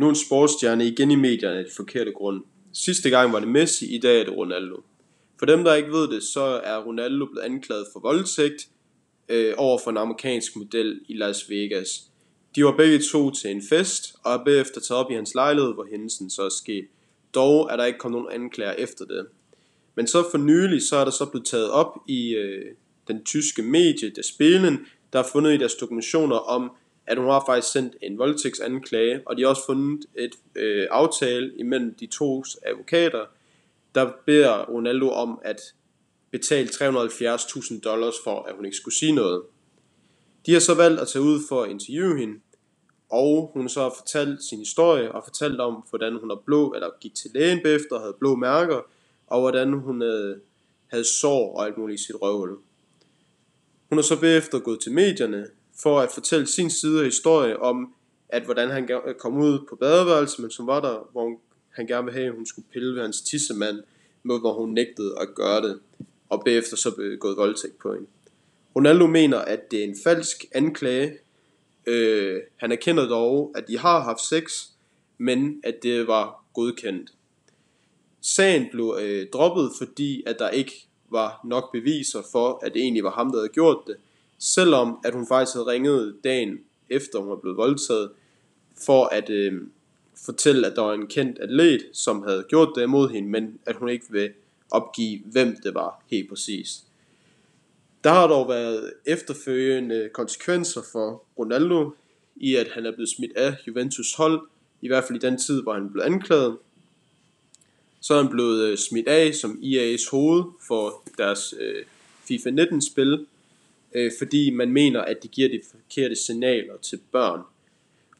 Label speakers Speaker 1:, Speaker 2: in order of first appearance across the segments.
Speaker 1: Nu er en sportsstjerne igen i medierne af de forkerte grunde. Sidste gang var det Messi, i dag er det Ronaldo. For dem, der ikke ved det, så er Ronaldo blevet anklaget for voldtægt øh, over for en amerikansk model i Las Vegas. De var begge to til en fest, og er bagefter taget op i hans lejlighed, hvor hændelsen så er sket. Dog er der ikke kommet nogen anklager efter det. Men så for nylig, så er der så blevet taget op i øh, den tyske medie, der spillen, der har fundet i deres dokumentationer om, at hun har faktisk sendt en voldtægtsanklage, og de har også fundet et øh, aftale imellem de to advokater, der beder Ronaldo om at betale 370.000 dollars for, at hun ikke skulle sige noget. De har så valgt at tage ud for at interviewe hende, og hun så har fortalt sin historie og fortalt om, hvordan hun er blå, eller gik til lægen bagefter og havde blå mærker, og hvordan hun havde, havde sår og alt muligt i sit røvhul. Hun er så bagefter gået til medierne for at fortælle sin side af historie om, at hvordan han kom ud på badeværelset, men som var der, hvor han gerne ville have, at hun skulle pille ved hans tissemand, med hvor hun nægtede at gøre det, og bagefter så blev gået voldtægt på hende. Ronaldo mener, at det er en falsk anklage. Øh, han erkender dog, at de har haft sex, men at det var godkendt. Sagen blev øh, droppet, fordi at der ikke var nok beviser for, at det egentlig var ham, der havde gjort det, selvom at hun faktisk havde ringet dagen efter hun var blevet voldtaget, for at øh, fortælle, at der var en kendt atlet, som havde gjort det imod hende, men at hun ikke vil opgive, hvem det var helt præcis. Der har dog været efterfølgende konsekvenser for Ronaldo, i at han er blevet smidt af Juventus hold, i hvert fald i den tid, hvor han blev anklaget. Så er han blevet øh, smidt af som IA's hoved for deres øh, FIFA 19 spil, øh, fordi man mener, at de giver de forkerte signaler til børn.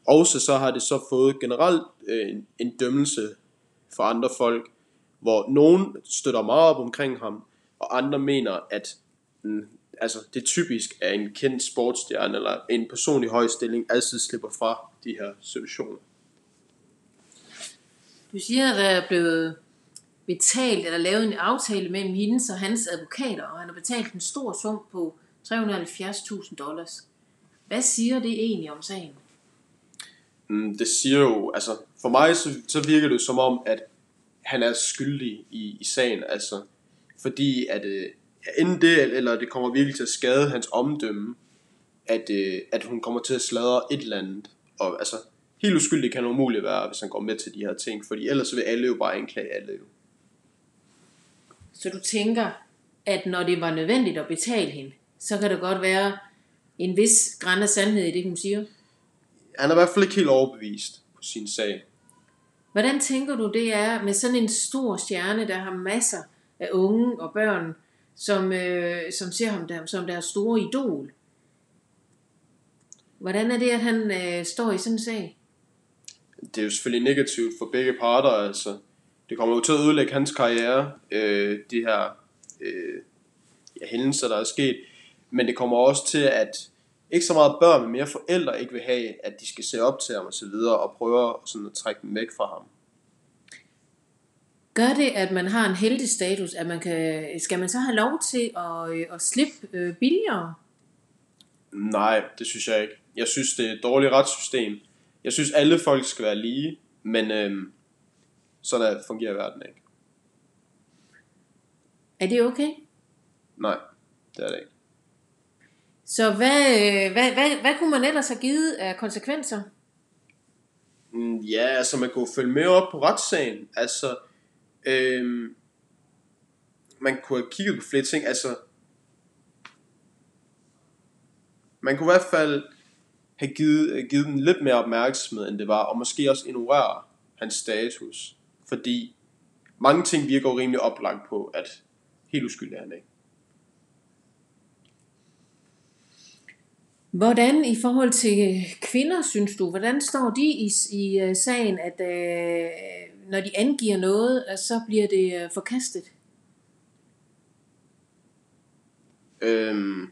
Speaker 1: Også så har det så fået generelt øh, en, en dømmelse for andre folk, hvor nogen støtter meget op omkring ham, og andre mener, at mm, altså, det er typisk, er en kendt sportsstjerne eller en person i høj stilling altid slipper fra de her situationer.
Speaker 2: Du siger, at der er blevet betalt eller lavet en aftale mellem hendes og hans advokater, og han har betalt en stor sum på 370.000 dollars. Hvad siger det egentlig om sagen?
Speaker 1: Mm, det siger jo, altså for mig så, så virker det som om, at han er skyldig i, i sagen, altså fordi at øh, enten det, eller det kommer virkelig til at skade hans omdømme, at, øh, at hun kommer til at sladre et eller andet, og altså helt uskyldig kan det umuligt være, hvis han går med til de her ting, fordi ellers vil alle jo bare anklage alle jo.
Speaker 2: Så du tænker, at når det var nødvendigt at betale hende, så kan der godt være en vis græn af sandhed i det, hun siger?
Speaker 1: Han er i hvert fald ikke helt overbevist på sin sag.
Speaker 2: Hvordan tænker du, det er med sådan en stor stjerne, der har masser af unge og børn, som, øh, som ser ham der, som deres store idol? Hvordan er det, at han øh, står i sådan en sag?
Speaker 1: Det er jo selvfølgelig negativt for begge parter, altså. Det kommer jo til at ødelægge hans karriere, øh, de her øh, ja, hændelser, der er sket. Men det kommer også til, at ikke så meget børn, men mere forældre ikke vil have, at de skal se op til ham og så videre, og prøve sådan at trække dem væk fra ham.
Speaker 2: Gør det, at man har en heldig status, at man kan, skal man så have lov til at, øh, at slippe øh, billigere?
Speaker 1: Nej, det synes jeg ikke. Jeg synes, det er et dårligt retssystem. Jeg synes, alle folk skal være lige, men øhm, sådan der fungerer verden ikke.
Speaker 2: Er det okay?
Speaker 1: Nej, det er det ikke.
Speaker 2: Så hvad, øh, hvad, hvad, hvad kunne man ellers have givet af konsekvenser?
Speaker 1: Mm, ja, altså man kunne følge med op på retssagen. Altså, øhm, man kunne have kigget på flere ting. Altså, man kunne i hvert fald have givet, øh, givet den lidt mere opmærksomhed, end det var, og måske også ignorere hans status. Fordi mange ting virker jo rimelig oplagt på, at helt uskyldig er han ikke.
Speaker 2: Hvordan i forhold til kvinder, synes du, hvordan står de i, i øh, sagen, at øh, når de angiver noget, øh, så bliver det øh, forkastet?
Speaker 1: Øhm,